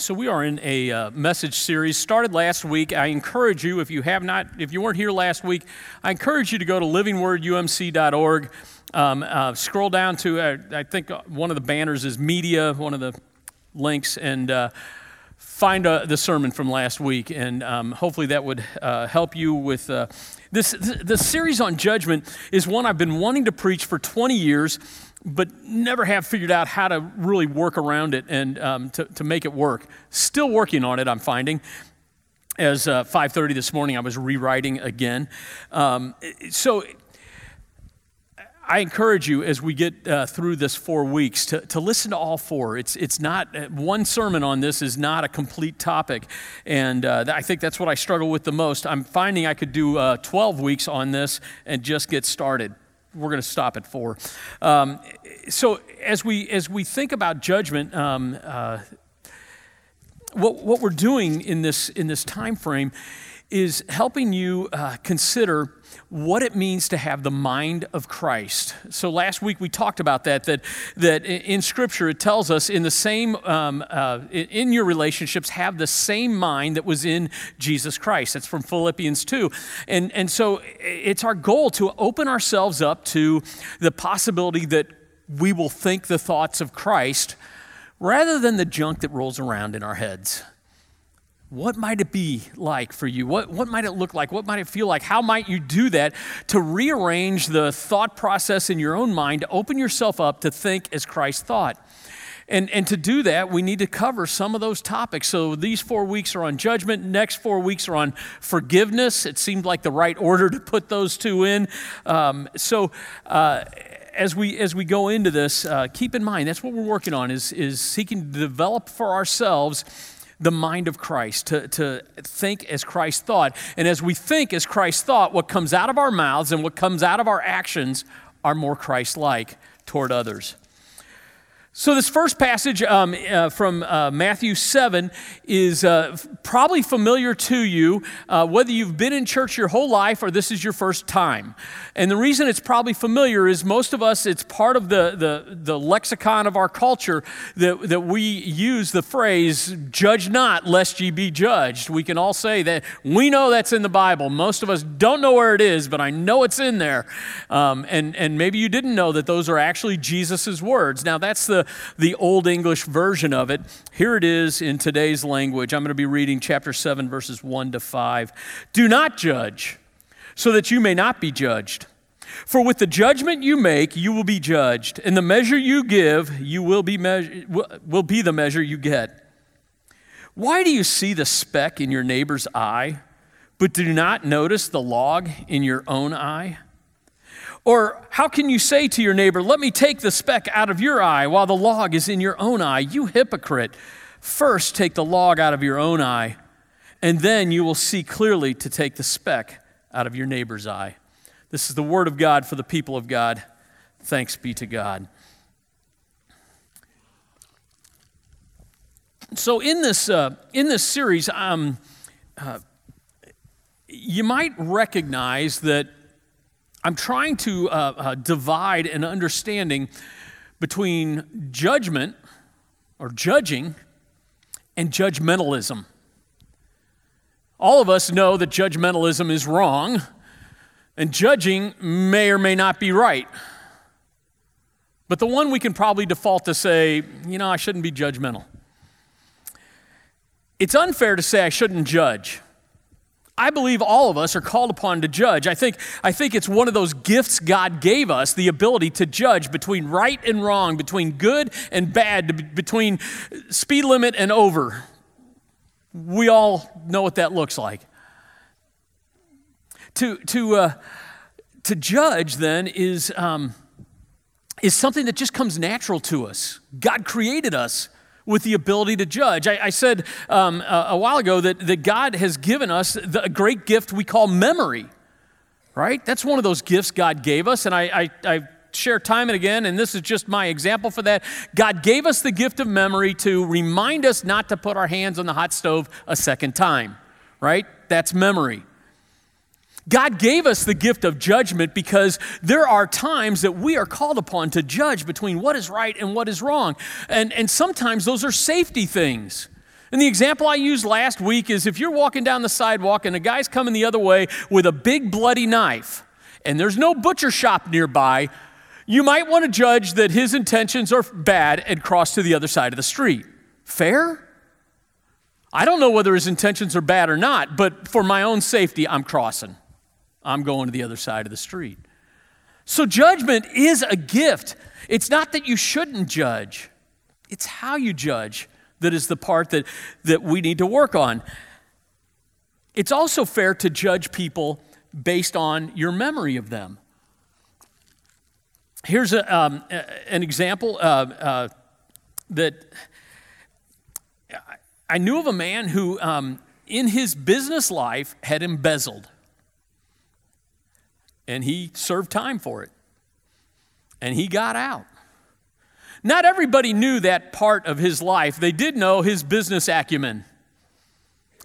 So we are in a uh, message series started last week. I encourage you, if you have not, if you weren't here last week, I encourage you to go to livingwordumc.org. Um, uh, scroll down to, uh, I think one of the banners is media, one of the links, and uh, find uh, the sermon from last week. And um, hopefully that would uh, help you with this. The series on judgment is one I've been wanting to preach for 20 years but never have figured out how to really work around it and um, to, to make it work. Still working on it, I'm finding. As uh, 5:30 this morning, I was rewriting again. Um, so I encourage you as we get uh, through this four weeks to, to listen to all four. It's, it's not, uh, one sermon on this is not a complete topic. And uh, I think that's what I struggle with the most. I'm finding I could do uh, 12 weeks on this and just get started we're going to stop at four. Um, so as we as we think about judgment, um, uh, what what we're doing in this in this time frame is helping you uh, consider what it means to have the mind of Christ. So last week we talked about that, that, that in Scripture it tells us in the same, um, uh, in your relationships, have the same mind that was in Jesus Christ. That's from Philippians 2. And, and so it's our goal to open ourselves up to the possibility that we will think the thoughts of Christ rather than the junk that rolls around in our heads. What might it be like for you? What, what might it look like? What might it feel like? How might you do that to rearrange the thought process in your own mind, to open yourself up to think as Christ thought? And, and to do that, we need to cover some of those topics. So these four weeks are on judgment. Next four weeks are on forgiveness. It seemed like the right order to put those two in. Um, so uh, as we as we go into this, uh, keep in mind that's what we're working on is is seeking to develop for ourselves the mind of Christ, to, to think as Christ thought. And as we think as Christ thought, what comes out of our mouths and what comes out of our actions are more Christ like toward others. So, this first passage um, uh, from uh, Matthew 7 is uh, probably familiar to you, uh, whether you've been in church your whole life or this is your first time. And the reason it's probably familiar is most of us, it's part of the, the, the lexicon of our culture that, that we use the phrase, judge not lest ye be judged. We can all say that we know that's in the Bible. Most of us don't know where it is, but I know it's in there. Um, and, and maybe you didn't know that those are actually Jesus' words. Now, that's the the Old English version of it. Here it is in today's language. I'm going to be reading chapter 7, verses 1 to 5. Do not judge, so that you may not be judged. For with the judgment you make, you will be judged, and the measure you give, you will be, measure, will be the measure you get. Why do you see the speck in your neighbor's eye, but do not notice the log in your own eye? Or how can you say to your neighbor, Let me take the speck out of your eye while the log is in your own eye? You hypocrite. First take the log out of your own eye, and then you will see clearly to take the speck out of your neighbor's eye. This is the word of God for the people of God. Thanks be to God. So, in this, uh, in this series, um, uh, you might recognize that I'm trying to uh, uh, divide an understanding between judgment or judging and judgmentalism. All of us know that judgmentalism is wrong, and judging may or may not be right. But the one we can probably default to say, you know, I shouldn't be judgmental. It's unfair to say I shouldn't judge. I believe all of us are called upon to judge. I think, I think it's one of those gifts God gave us the ability to judge between right and wrong, between good and bad, between speed limit and over. We all know what that looks like. To, to, uh, to judge, then, is, um, is something that just comes natural to us. God created us with the ability to judge. I, I said um, a, a, while ago that, that God has given us the, a great gift we call memory, right? That's one of those gifts God gave us. And I, I, I share time and again, and this is just my example for that. God gave us the gift of memory to remind us not to put our hands on the hot stove a second time, right? That's memory. God gave us the gift of judgment because there are times that we are called upon to judge between what is right and what is wrong. And, and sometimes those are safety things. And the example I used last week is if you're walking down the sidewalk and a guy's coming the other way with a big bloody knife and there's no butcher shop nearby, you might want to judge that his intentions are bad and cross to the other side of the street. Fair? I don't know whether his intentions are bad or not, but for my own safety, I'm crossing. I'm going to the other side of the street. So, judgment is a gift. It's not that you shouldn't judge, it's how you judge that is the part that, that we need to work on. It's also fair to judge people based on your memory of them. Here's a, um, an example uh, uh, that I knew of a man who, um, in his business life, had embezzled. And he served time for it. And he got out. Not everybody knew that part of his life. They did know his business acumen.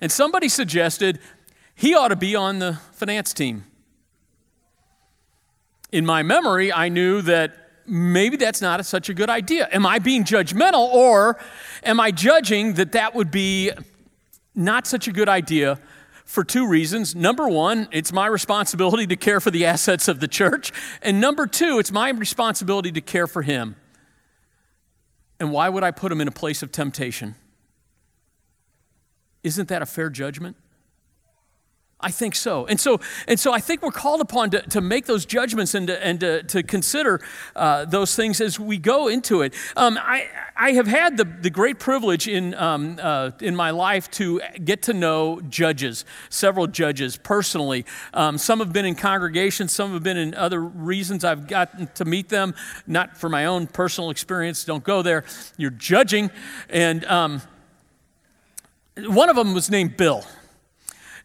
And somebody suggested he ought to be on the finance team. In my memory, I knew that maybe that's not a, such a good idea. Am I being judgmental or am I judging that that would be not such a good idea for two reasons. Number one, it's my responsibility to care for the assets of the church. And number two, it's my responsibility to care for him. And why would I put him in a place of temptation? Isn't that a fair judgment? I think so. And so, and so I think we're called upon to, to make those judgments and to, and to, to consider uh, those things as we go into it. Um, I, I have had the, the great privilege in, um, uh, in my life to get to know judges, several judges personally. Um, some have been in congregations, some have been in other reasons I've gotten to meet them, not for my own personal experience. Don't go there. You're judging. And um, one of them was named Bill.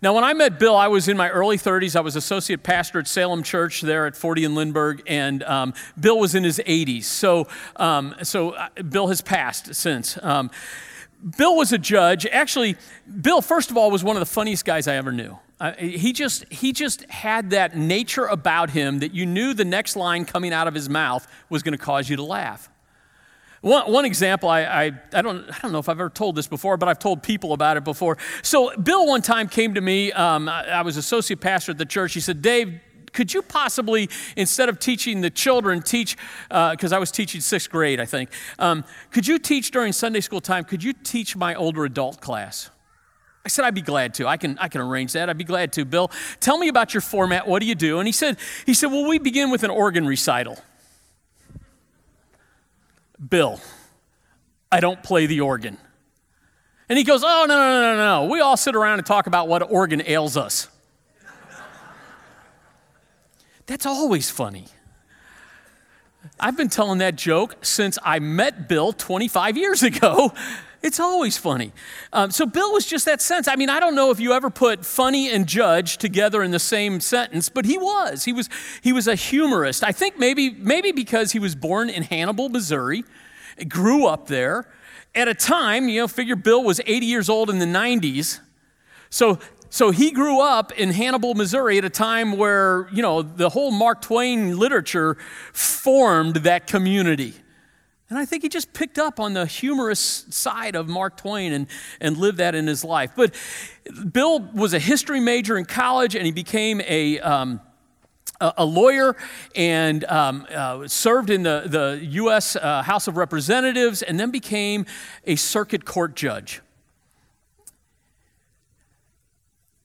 Now, when I met Bill, I was in my early 30s. I was associate pastor at Salem Church there at 40 in Lindbergh, and um, Bill was in his 80s. So, um, so uh, Bill has passed since. Um, Bill was a judge. Actually, Bill, first of all, was one of the funniest guys I ever knew. Uh, he just he just had that nature about him that you knew the next line coming out of his mouth was going to cause you to laugh. One, one example, I, I, I, don't, I don't know if I've ever told this before, but I've told people about it before. So, Bill one time came to me. Um, I, I was associate pastor at the church. He said, Dave, could you possibly, instead of teaching the children, teach, because uh, I was teaching sixth grade, I think, um, could you teach during Sunday school time, could you teach my older adult class? I said, I'd be glad to. I can, I can arrange that. I'd be glad to. Bill, tell me about your format. What do you do? And he said, he said, well, we begin with an organ recital. Bill, I don't play the organ. And he goes, Oh, no, no, no, no, no. We all sit around and talk about what organ ails us. That's always funny. I've been telling that joke since I met Bill 25 years ago. It's always funny. Um, so Bill was just that sense. I mean, I don't know if you ever put funny and judge together in the same sentence, but he was. He was. He was a humorist. I think maybe maybe because he was born in Hannibal, Missouri, grew up there at a time. You know, figure Bill was 80 years old in the 90s, so. So he grew up in Hannibal, Missouri at a time where, you know, the whole Mark Twain literature formed that community. And I think he just picked up on the humorous side of Mark Twain and, and lived that in his life. But Bill was a history major in college and he became a, um, a lawyer and um, uh, served in the, the U.S. Uh, House of Representatives and then became a circuit court judge.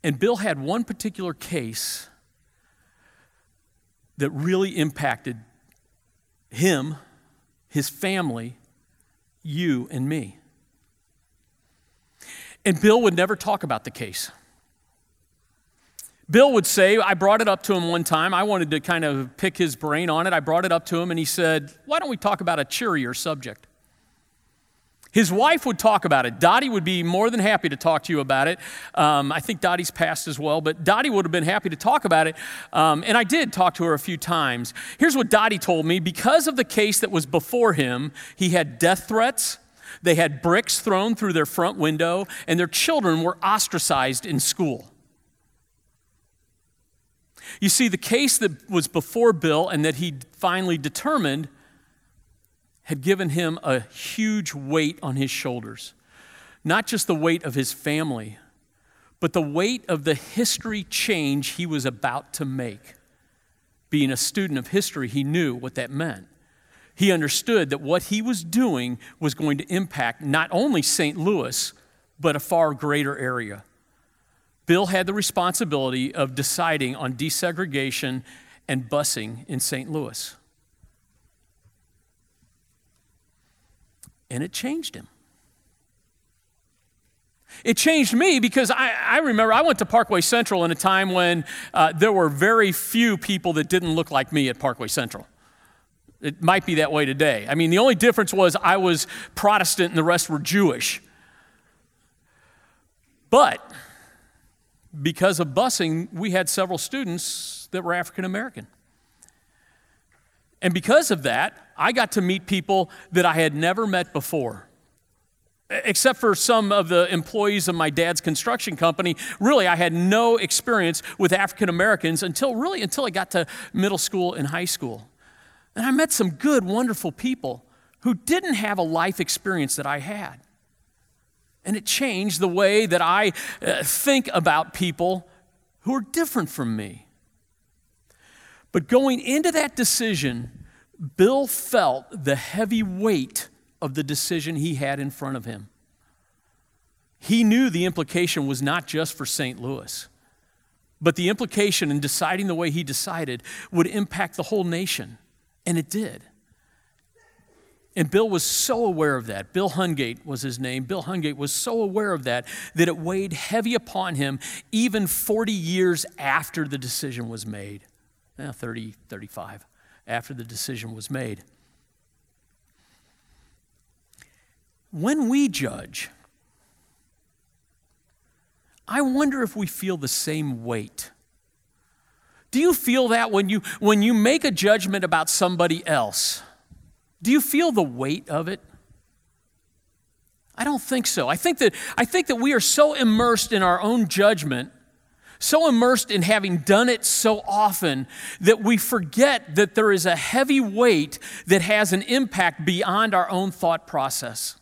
And Bill had one particular case that really impacted him his family, you, and me. And Bill would never talk about the case. Bill would say, I brought it up to him one time. I wanted to kind of pick his brain on it. I brought it up to him, and he said, Why don't we talk about a cheerier subject? His wife would talk about it. Dottie would be more than happy to talk to you about it. Um, I think Dottie's passed as well, but Dottie would have been happy to talk about it. Um, and I did talk to her a few times. Here's what Dottie told me because of the case that was before him, he had death threats. They had bricks thrown through their front window, and their children were ostracized in school. You see, the case that was before Bill and that he finally determined had given him a huge weight on his shoulders. not just the weight of his family, but the weight of the history change he was about to make. Being a student of history, he knew what that meant. He understood that what he was doing was going to impact not only St. Louis, but a far greater area. Bill had the responsibility of deciding on desegregation and busing in St. Louis. And it changed him. It changed me because I, I, remember I went to Parkway Central in a time when uh, there were very few people that didn't look like me at Parkway Central. It might be that way today. I mean, the only difference was I was Protestant and the rest were Jewish. But because of busing, we had several students that were African American. And because of that, I got to meet people that I had never met before. Except for some of the employees of my dad's construction company, really, I had no experience with African Americans until really until I got to middle school and high school. And I met some good, wonderful people who didn't have a life experience that I had. And it changed the way that I uh, think about people who are different from me. But going into that decision, Bill felt the heavy weight of the decision he had in front of him. He knew the implication was not just for St. Louis, but the implication in deciding the way he decided would impact the whole nation. And it did. And Bill was so aware of that. Bill Hungate was his name. Bill Hungate was so aware of that that it weighed heavy upon him even 40 years after the decision was made. Eh, 30, 35, after the decision was made. When we judge, I wonder if we feel the same weight. Do you feel that when you, when you make a judgment about somebody else? Do you feel the weight of it? I don't think so. I think that, I think that we are so immersed in our own judgment, so immersed in having done it so often, that we forget that there is a heavy weight that has an impact beyond our own thought process.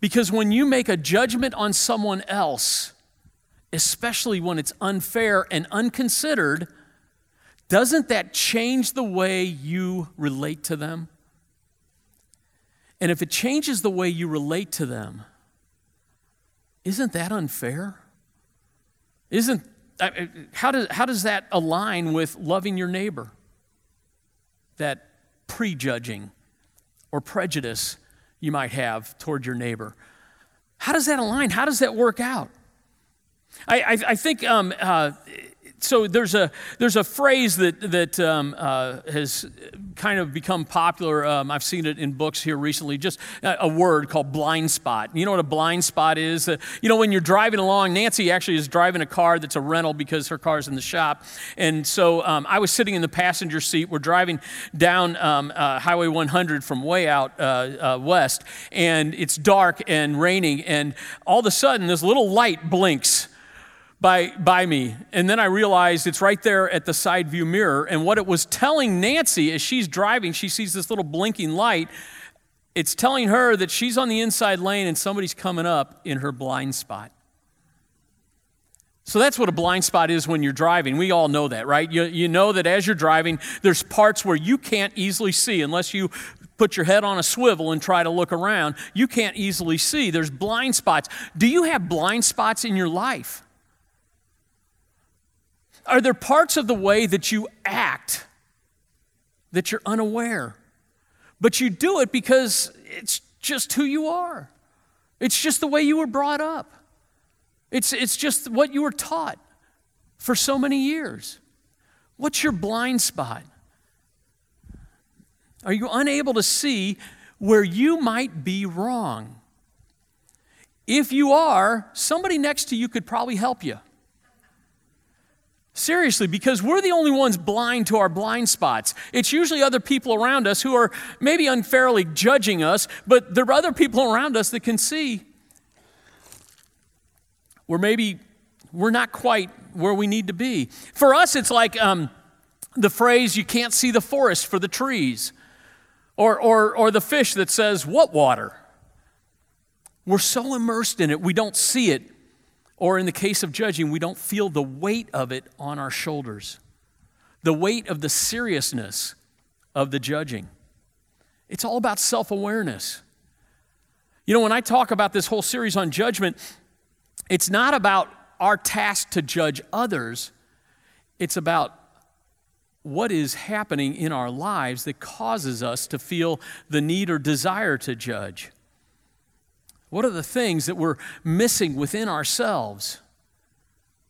Because when you make a judgment on someone else, especially when it's unfair and unconsidered, doesn't that change the way you relate to them? And if it changes the way you relate to them, isn't that unfair? Isn't how does, how does that align with loving your neighbor? That prejudging or prejudice you might have toward your neighbor. How does that align? How does that work out? I, I, I think um, uh, so there's a there's a phrase that that um, uh, has kind of become popular. Um, I've seen it in books here recently. Just a, word called blind spot. You know what a blind spot is? Uh, you know when you're driving along. Nancy actually is driving a car that's a rental because her car's in the shop, and so um, I was sitting in the passenger seat. We're driving down um, uh, Highway 100 from way out uh, uh, west, and it's dark and raining, and all of a sudden this little light blinks by, by me. And then I realized it's right there at the side view mirror. And what it was telling Nancy as she's driving, she sees this little blinking light. It's telling her that she's on the inside lane and somebody's coming up in her blind spot. So that's what a blind spot is when you're driving. We all know that, right? You, you know that as you're driving, there's parts where you can't easily see unless you put your head on a swivel and try to look around. You can't easily see. There's blind spots. Do you have blind spots in your life? Are there parts of the way that you act that you're unaware? But you do it because it's just who you are. It's just the way you were brought up. It's, it's just what you were taught for so many years. What's your blind spot? Are you unable to see where you might be wrong? If you are, somebody next to you could probably help you. Seriously, because we're the only ones blind to our blind spots. It's usually other people around us who are maybe unfairly judging us, but there are other people around us that can see where maybe we're not quite where we need to be. For us, it's like um, the phrase, you can't see the forest for the trees, or, or, or the fish that says, What water? We're so immersed in it, we don't see it. Or in the case of judging, we don't feel the weight of it on our shoulders, the weight of the seriousness of the judging. It's all about self awareness. You know, when I talk about this whole series on judgment, it's not about our task to judge others, it's about what is happening in our lives that causes us to feel the need or desire to judge. What are the things that we're missing within ourselves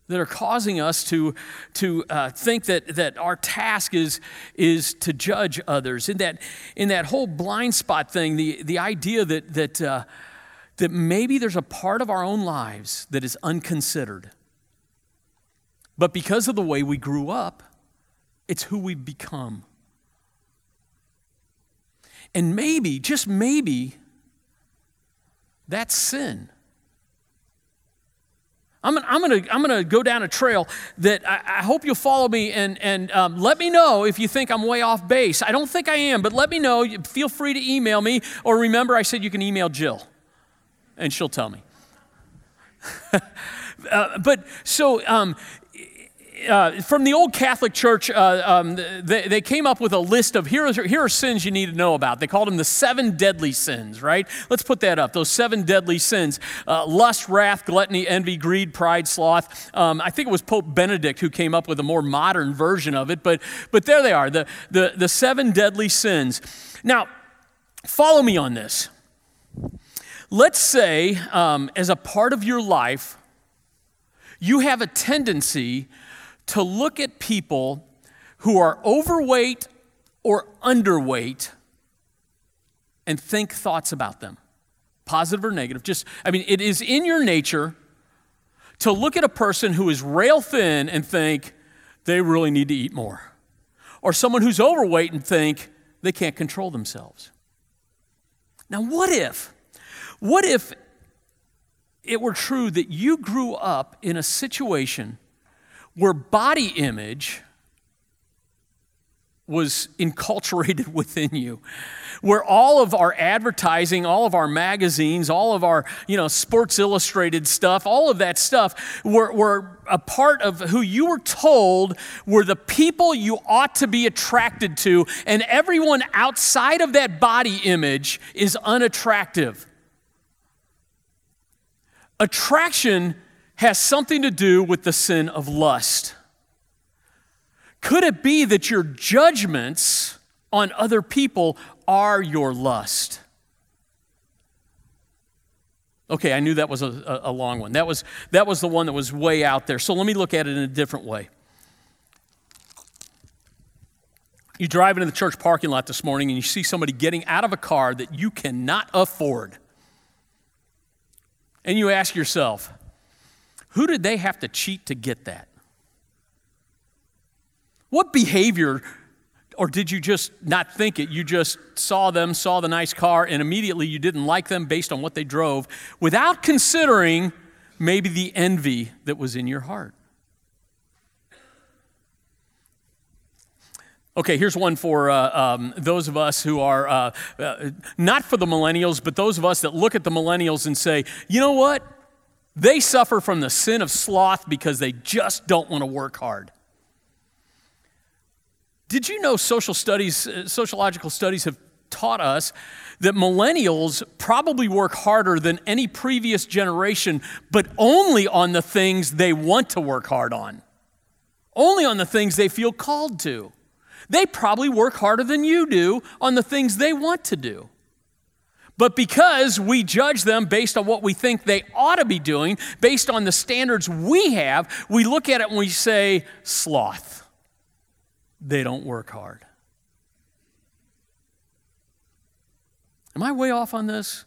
that are causing us to, to uh, think that, that our task is, is to judge others? In that, in that whole blind spot thing, the, the idea that, that, uh, that maybe there's a part of our own lives that is unconsidered. But because of the way we grew up, it's who we've become. And maybe, just maybe, that's sin. I'm, gonna, I'm going to I'm gonna go down a trail that I, I hope you'll follow me and, and um, let me know if you think I'm way off base. I don't think I am, but let me know. Feel free to email me. Or remember, I said you can email Jill, and she'll tell me. uh, but so um, uh, from the old Catholic Church, uh, um, they, they, came up with a list of here are, here are sins you need to know about. They called them the seven deadly sins, right? Let's put that up. Those seven deadly sins uh, lust, wrath, gluttony, envy, greed, pride, sloth. Um, I think it was Pope Benedict who came up with a more modern version of it, but, but there they are the, the, the seven deadly sins. Now, follow me on this. Let's say, um, as a part of your life, you have a tendency to look at people who are overweight or underweight and think thoughts about them, positive or negative. Just, I mean, it is in your nature to look at a person who is rail thin and think they really need to eat more, or someone who's overweight and think they can't control themselves. Now, what if, what if it were true that you grew up in a situation where body image was enculturated within you where all of our advertising all of our magazines all of our you know sports illustrated stuff all of that stuff were, were a part of who you were told were the people you ought to be attracted to and everyone outside of that body image is unattractive. Attraction has something to do with the sin of lust. Could it be that your judgments on other people are your lust? Okay, I knew that was a, a, long one. That was, that was the one that was way out there. So let me look at it in a different way. You drive into the church parking lot this morning and you see somebody getting out of a car that you cannot afford. And you ask yourself, who did they have to cheat to get that? What behavior, or did you just not think it? You just saw them, saw the nice car, and immediately you didn't like them based on what they drove without considering maybe the envy that was in your heart. Okay, here's one for uh, um, those of us who are uh, uh, not for the millennials, but those of us that look at the millennials and say, you know what? They suffer from the sin of sloth because they just don't want to work hard. Did you know social studies, uh, sociological studies have taught us that millennials probably work harder than any previous generation, but only on the things they want to work hard on, only on the things they feel called to. They probably work harder than you do on the things they want to do. But because we judge them based on what we think they ought to be doing, based on the standards we have, we look at it and we say, sloth. They don't work hard. Am I way off on this?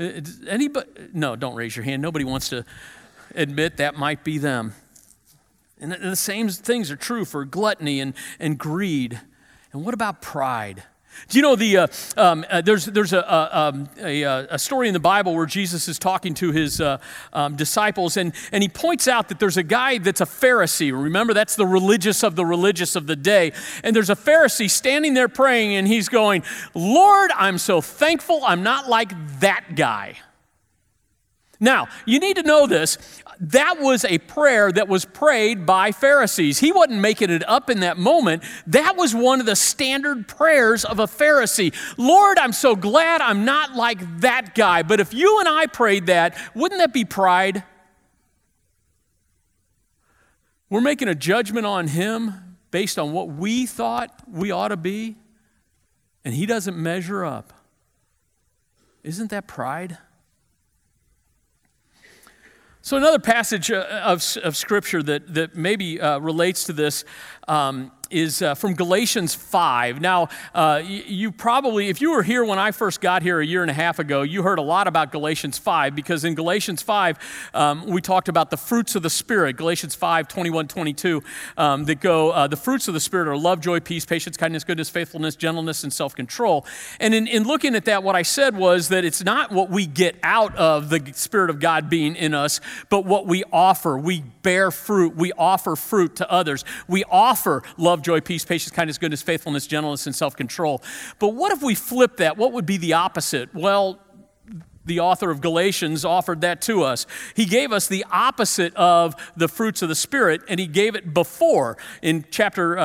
Uh, anybody? No, don't raise your hand. Nobody wants to admit that might be them. And the same things are true for gluttony and, and greed. And what about pride? Do you know the uh, um, uh, there's there's a, um, a, a, a, story in the Bible where Jesus is talking to his uh, um, disciples and and he points out that there's a guy that's a Pharisee. Remember that's the religious of the religious of the day. And there's a Pharisee standing there praying and he's going, "Lord, I'm so thankful I'm not like that guy." Now, you need to know this. That was a prayer that was prayed by Pharisees. He wasn't making it up in that moment. That was one of the standard prayers of a Pharisee. Lord, I'm so glad I'm not like that guy. But if you and I prayed that, wouldn't that be pride? We're making a judgment on him based on what we thought we ought to be, and he doesn't measure up. Isn't that pride? So, another passage uh, of, of Scripture that, that maybe uh, relates to this um, is uh, from Galatians 5. Now, uh, you, probably, if you were here when I first got here a year and a half ago, you heard a lot about Galatians 5 because in Galatians 5, um, we talked about the fruits of the Spirit. Galatians 5, 21, 22, um, that go, uh, the fruits of the Spirit are love, joy, peace, patience, kindness, goodness, faithfulness, gentleness, and self control. And in, in looking at that, what I said was that it's not what we get out of the Spirit of God being in us, but what we offer. We bear fruit, we offer fruit to others. We offer love love, joy, peace, patience, kindness, goodness, faithfulness, gentleness, and self control. But what if we flip that? What would be the opposite? Well, the author of Galatians offered that to us. He gave us the opposite of the fruits of the Spirit, and he gave it before in chapter uh,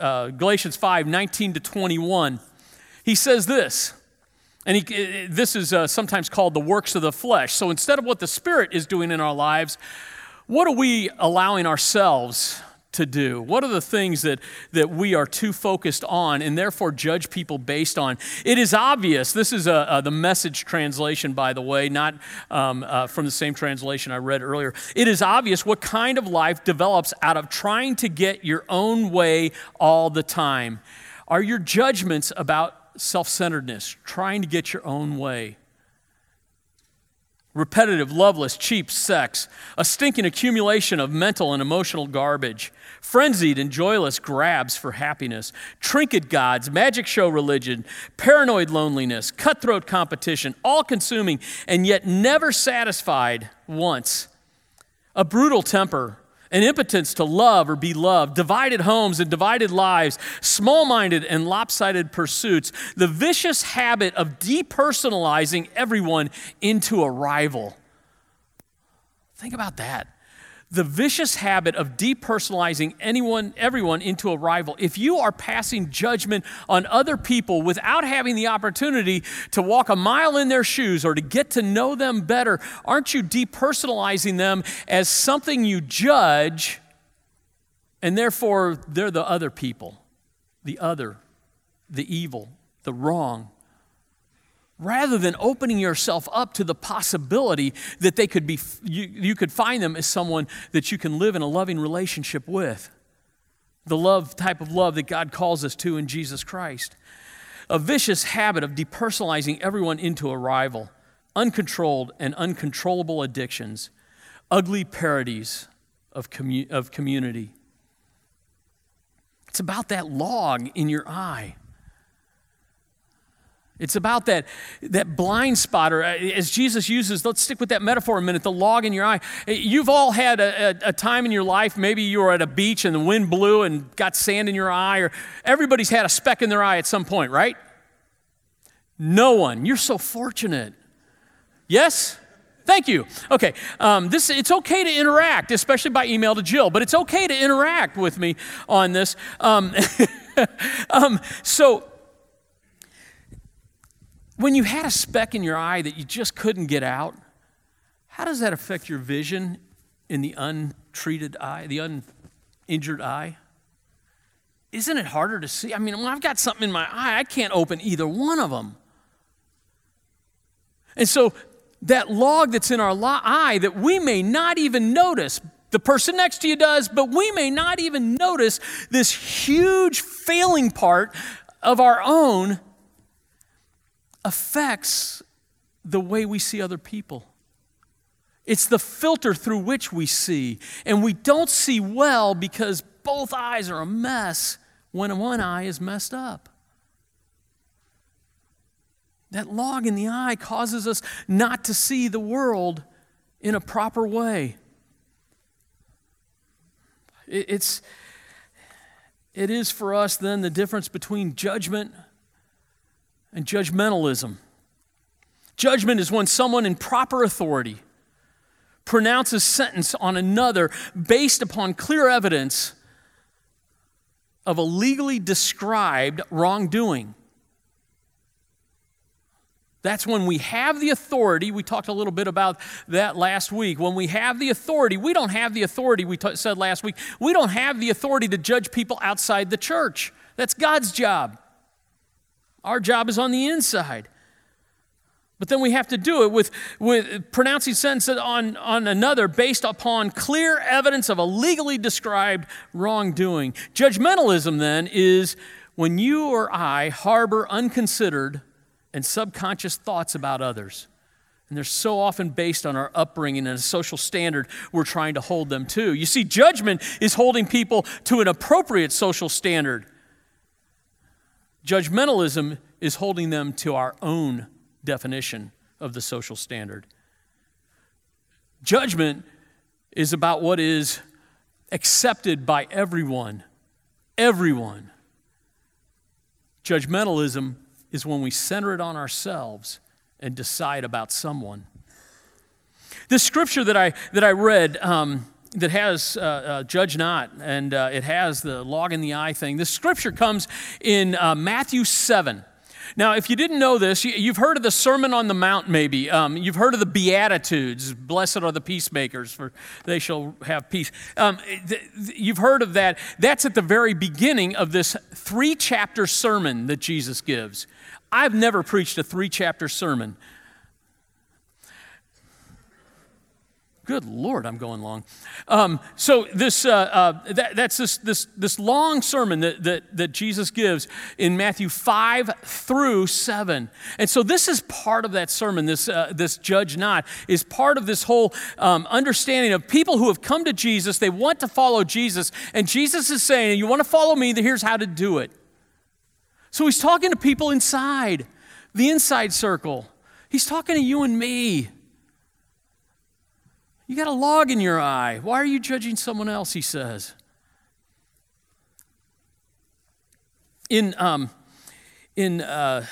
uh, Galatians 5 19 to 21. He says this. And he, this is uh, sometimes called the works of the flesh. So instead of what the Spirit is doing in our lives, what are we allowing ourselves to do? What are the things that, that we are too focused on and therefore judge people based on? It is obvious. This is a, a the message translation, by the way, not um, uh, from the same translation I read earlier. It is obvious what kind of life develops out of trying to get your own way all the time. Are your judgments about self centeredness, trying to get your own way? Repetitive, loveless, cheap sex, a stinking accumulation of mental and emotional garbage, frenzied and joyless grabs for happiness, trinket gods, magic show religion, paranoid loneliness, cutthroat competition, all consuming and yet never satisfied once, a brutal temper, an impotence to love or be loved, divided homes and divided lives, small minded and lopsided pursuits, the vicious habit of depersonalizing everyone into a rival. Think about that the vicious habit of depersonalizing anyone, everyone into a rival. If you are passing judgment on other people without having the opportunity to walk a mile in their shoes or to get to know them better, aren't you depersonalizing them as something you judge and therefore they're the other people, the other, the evil, the wrong? Rather than opening yourself up to the possibility that they could be you, you could find them as someone that you can live in a loving relationship with. The love type of love that god calls us to in jesus christ. A vicious habit of depersonalizing everyone into a rival. Uncontrolled and uncontrollable addictions. Ugly parodies of, commu- of community. It's about that log in your eye it's about that, that blind spot, or uh, as Jesus uses, let's stick with that metaphor a minute, the log in your eye. You've all had a, a, a, time in your life, maybe you were at a beach and the wind blew and got sand in your eye, or everybody's had a speck in their eye at some point, right? No one. You're so fortunate. Yes? Thank you. Okay, um, this it's okay to interact, especially by email to Jill, but it's okay to interact with me on this. Um, um, so when you had a speck in your eye that you just couldn't get out, how does that affect your vision in the untreated eye, the uninjured eye? Isn't it harder to see? I mean, when I've got something in my eye, I can't open either one of them. And so, that log that's in our eye that we may not even notice, the person next to you does, but we may not even notice this huge failing part of our own affects the way we see other people. It's the filter through which we see. And we don't see well because both eyes are a mess when one eye is messed up. That log in the eye causes us not to see the world in a proper way. It's, it is for us then the difference between judgment and judgmentalism. Judgment is when someone in proper authority, pronounces sentence on another based upon clear evidence of a legally described wrongdoing. That's when we have the authority. We talked a little bit about that last week. When we have the authority, we don't have the authority, we t- said last week, we don't have the authority to judge people outside the church. That's God's job. Our job is on the inside. But then we have to do it with, with pronouncing sentences on, on another based upon clear evidence of a legally described wrongdoing. Judgmentalism, then, is when you or I harbor unconsidered and subconscious thoughts about others. And they're so often based on our upbringing and a social standard we're trying to hold them to. You see, judgment is holding people to an appropriate social standard. Judgmentalism is holding them to our own definition of the social standard. Judgment is about what is accepted by everyone. Everyone. Judgmentalism is when we center it on ourselves and decide about someone. This scripture that I, that I read um, that has uh, uh, judge not and uh, it has the log in the eye thing, this scripture comes in uh, Matthew 7. Now, if you didn't know this, you've heard of the Sermon on the Mount, maybe. Um, you've heard of the Beatitudes. Blessed are the peacemakers, for they shall have peace. Um, th- you've heard of that. That's at the very beginning of this three chapter sermon that Jesus gives. I've never preached a three chapter sermon. Good Lord, I'm going long. Um, so this, uh, uh, that, that's this, this, this long sermon that, that, that Jesus gives in Matthew 5 through 7. And so this is part of that sermon, this, uh, this judge not, is part of this whole um, understanding of people who have come to Jesus, they want to follow Jesus, and Jesus is saying, you want to follow me, here's how to do it. So he's talking to people inside, the inside circle. He's talking to you and me. You got a log in your eye. Why are you judging someone else? He says. In, um, in uh,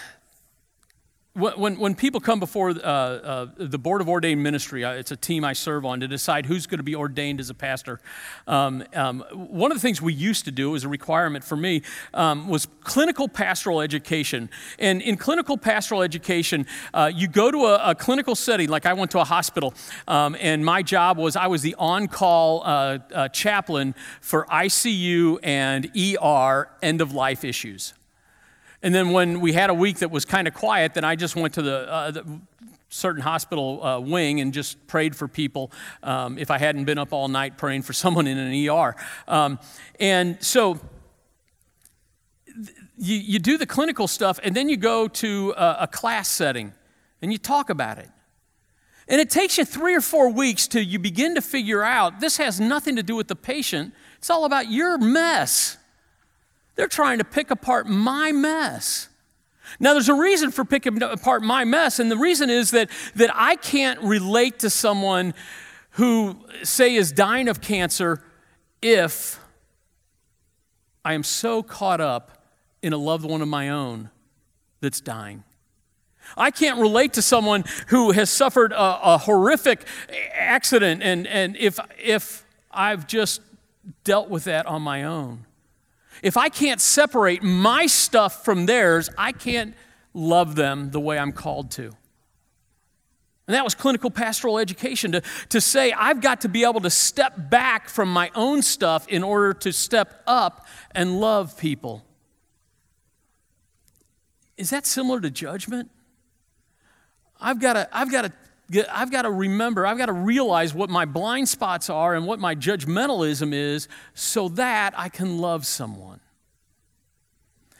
when, when people come before uh, uh, the Board of Ordained Ministry, it's a team I serve on to decide who's going to be ordained as a pastor. Um, um, one of the things we used to do as a requirement for me um, was clinical pastoral education. And in clinical pastoral education, uh, you go to a, a, clinical setting, like I went to a hospital, um, and my job was I was the on call uh, uh, chaplain for ICU and ER end of life issues. And then when we had a week that was kind of quiet, then I just went to the, uh, the certain hospital uh, wing and just prayed for people um, if I hadn't been up all night praying for someone in an ER. Um, and so you, you do the clinical stuff, and then you go to a, a class setting and you talk about it. And it takes you three or four weeks till you begin to figure out this has nothing to do with the patient, it's all about your mess. They're trying to pick apart my mess. Now, there's a reason for picking apart my mess, and the reason is that, that I can't relate to someone who, say, is dying of cancer if I am so caught up in a loved one of my own that's dying. I can't relate to someone who has suffered a, a horrific accident, and, and if, if I've just dealt with that on my own. If I can't separate my stuff from theirs, I can't love them the way I'm called to. And that was clinical pastoral education to, to say, I've got to be able to step back from my own stuff in order to step up and love people. Is that similar to judgment? I've got to, I've got to I've got to remember, I've got to realize what my blind spots are and what my judgmentalism is so that I can love someone.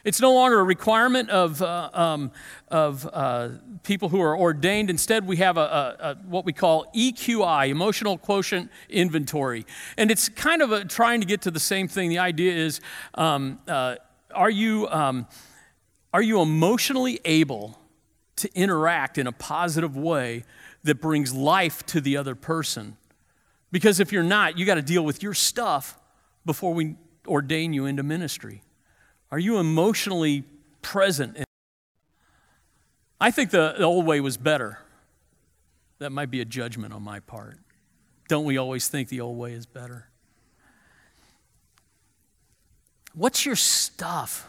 It's no longer a requirement of, uh, um, of uh, people who are ordained. Instead, we have a, a, a, what we call EQI, Emotional Quotient Inventory. And it's kind of a, trying to get to the same thing. The idea is um, uh, are, you, um, are you emotionally able to interact in a positive way that brings life to the other person. Because if you're not, you got to deal with your stuff before we ordain you into ministry. Are you emotionally present? In- I think the, the old way was better. That might be a judgment on my part. Don't we always think the old way is better? What's your stuff?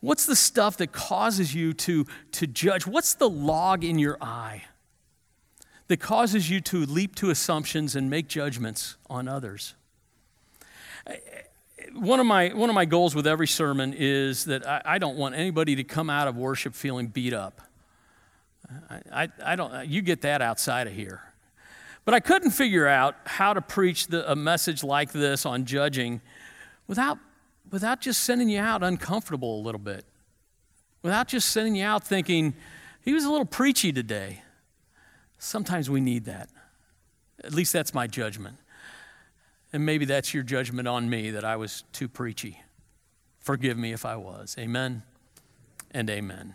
What's the stuff that causes you to, to judge? What's the log in your eye that causes you to leap to assumptions and make judgments on others? One of my, one of my goals with every sermon is that I, I don't want anybody to come out of worship feeling beat up. I, I, I don't, you get that outside of here. But I couldn't figure out how to preach the, a message like this on judging without without just sending you out uncomfortable a little bit, without just sending you out thinking, he was a little preachy today. Sometimes we need that. At least that's my judgment. And maybe that's your judgment on me that I was too preachy. Forgive me if I was. Amen and amen.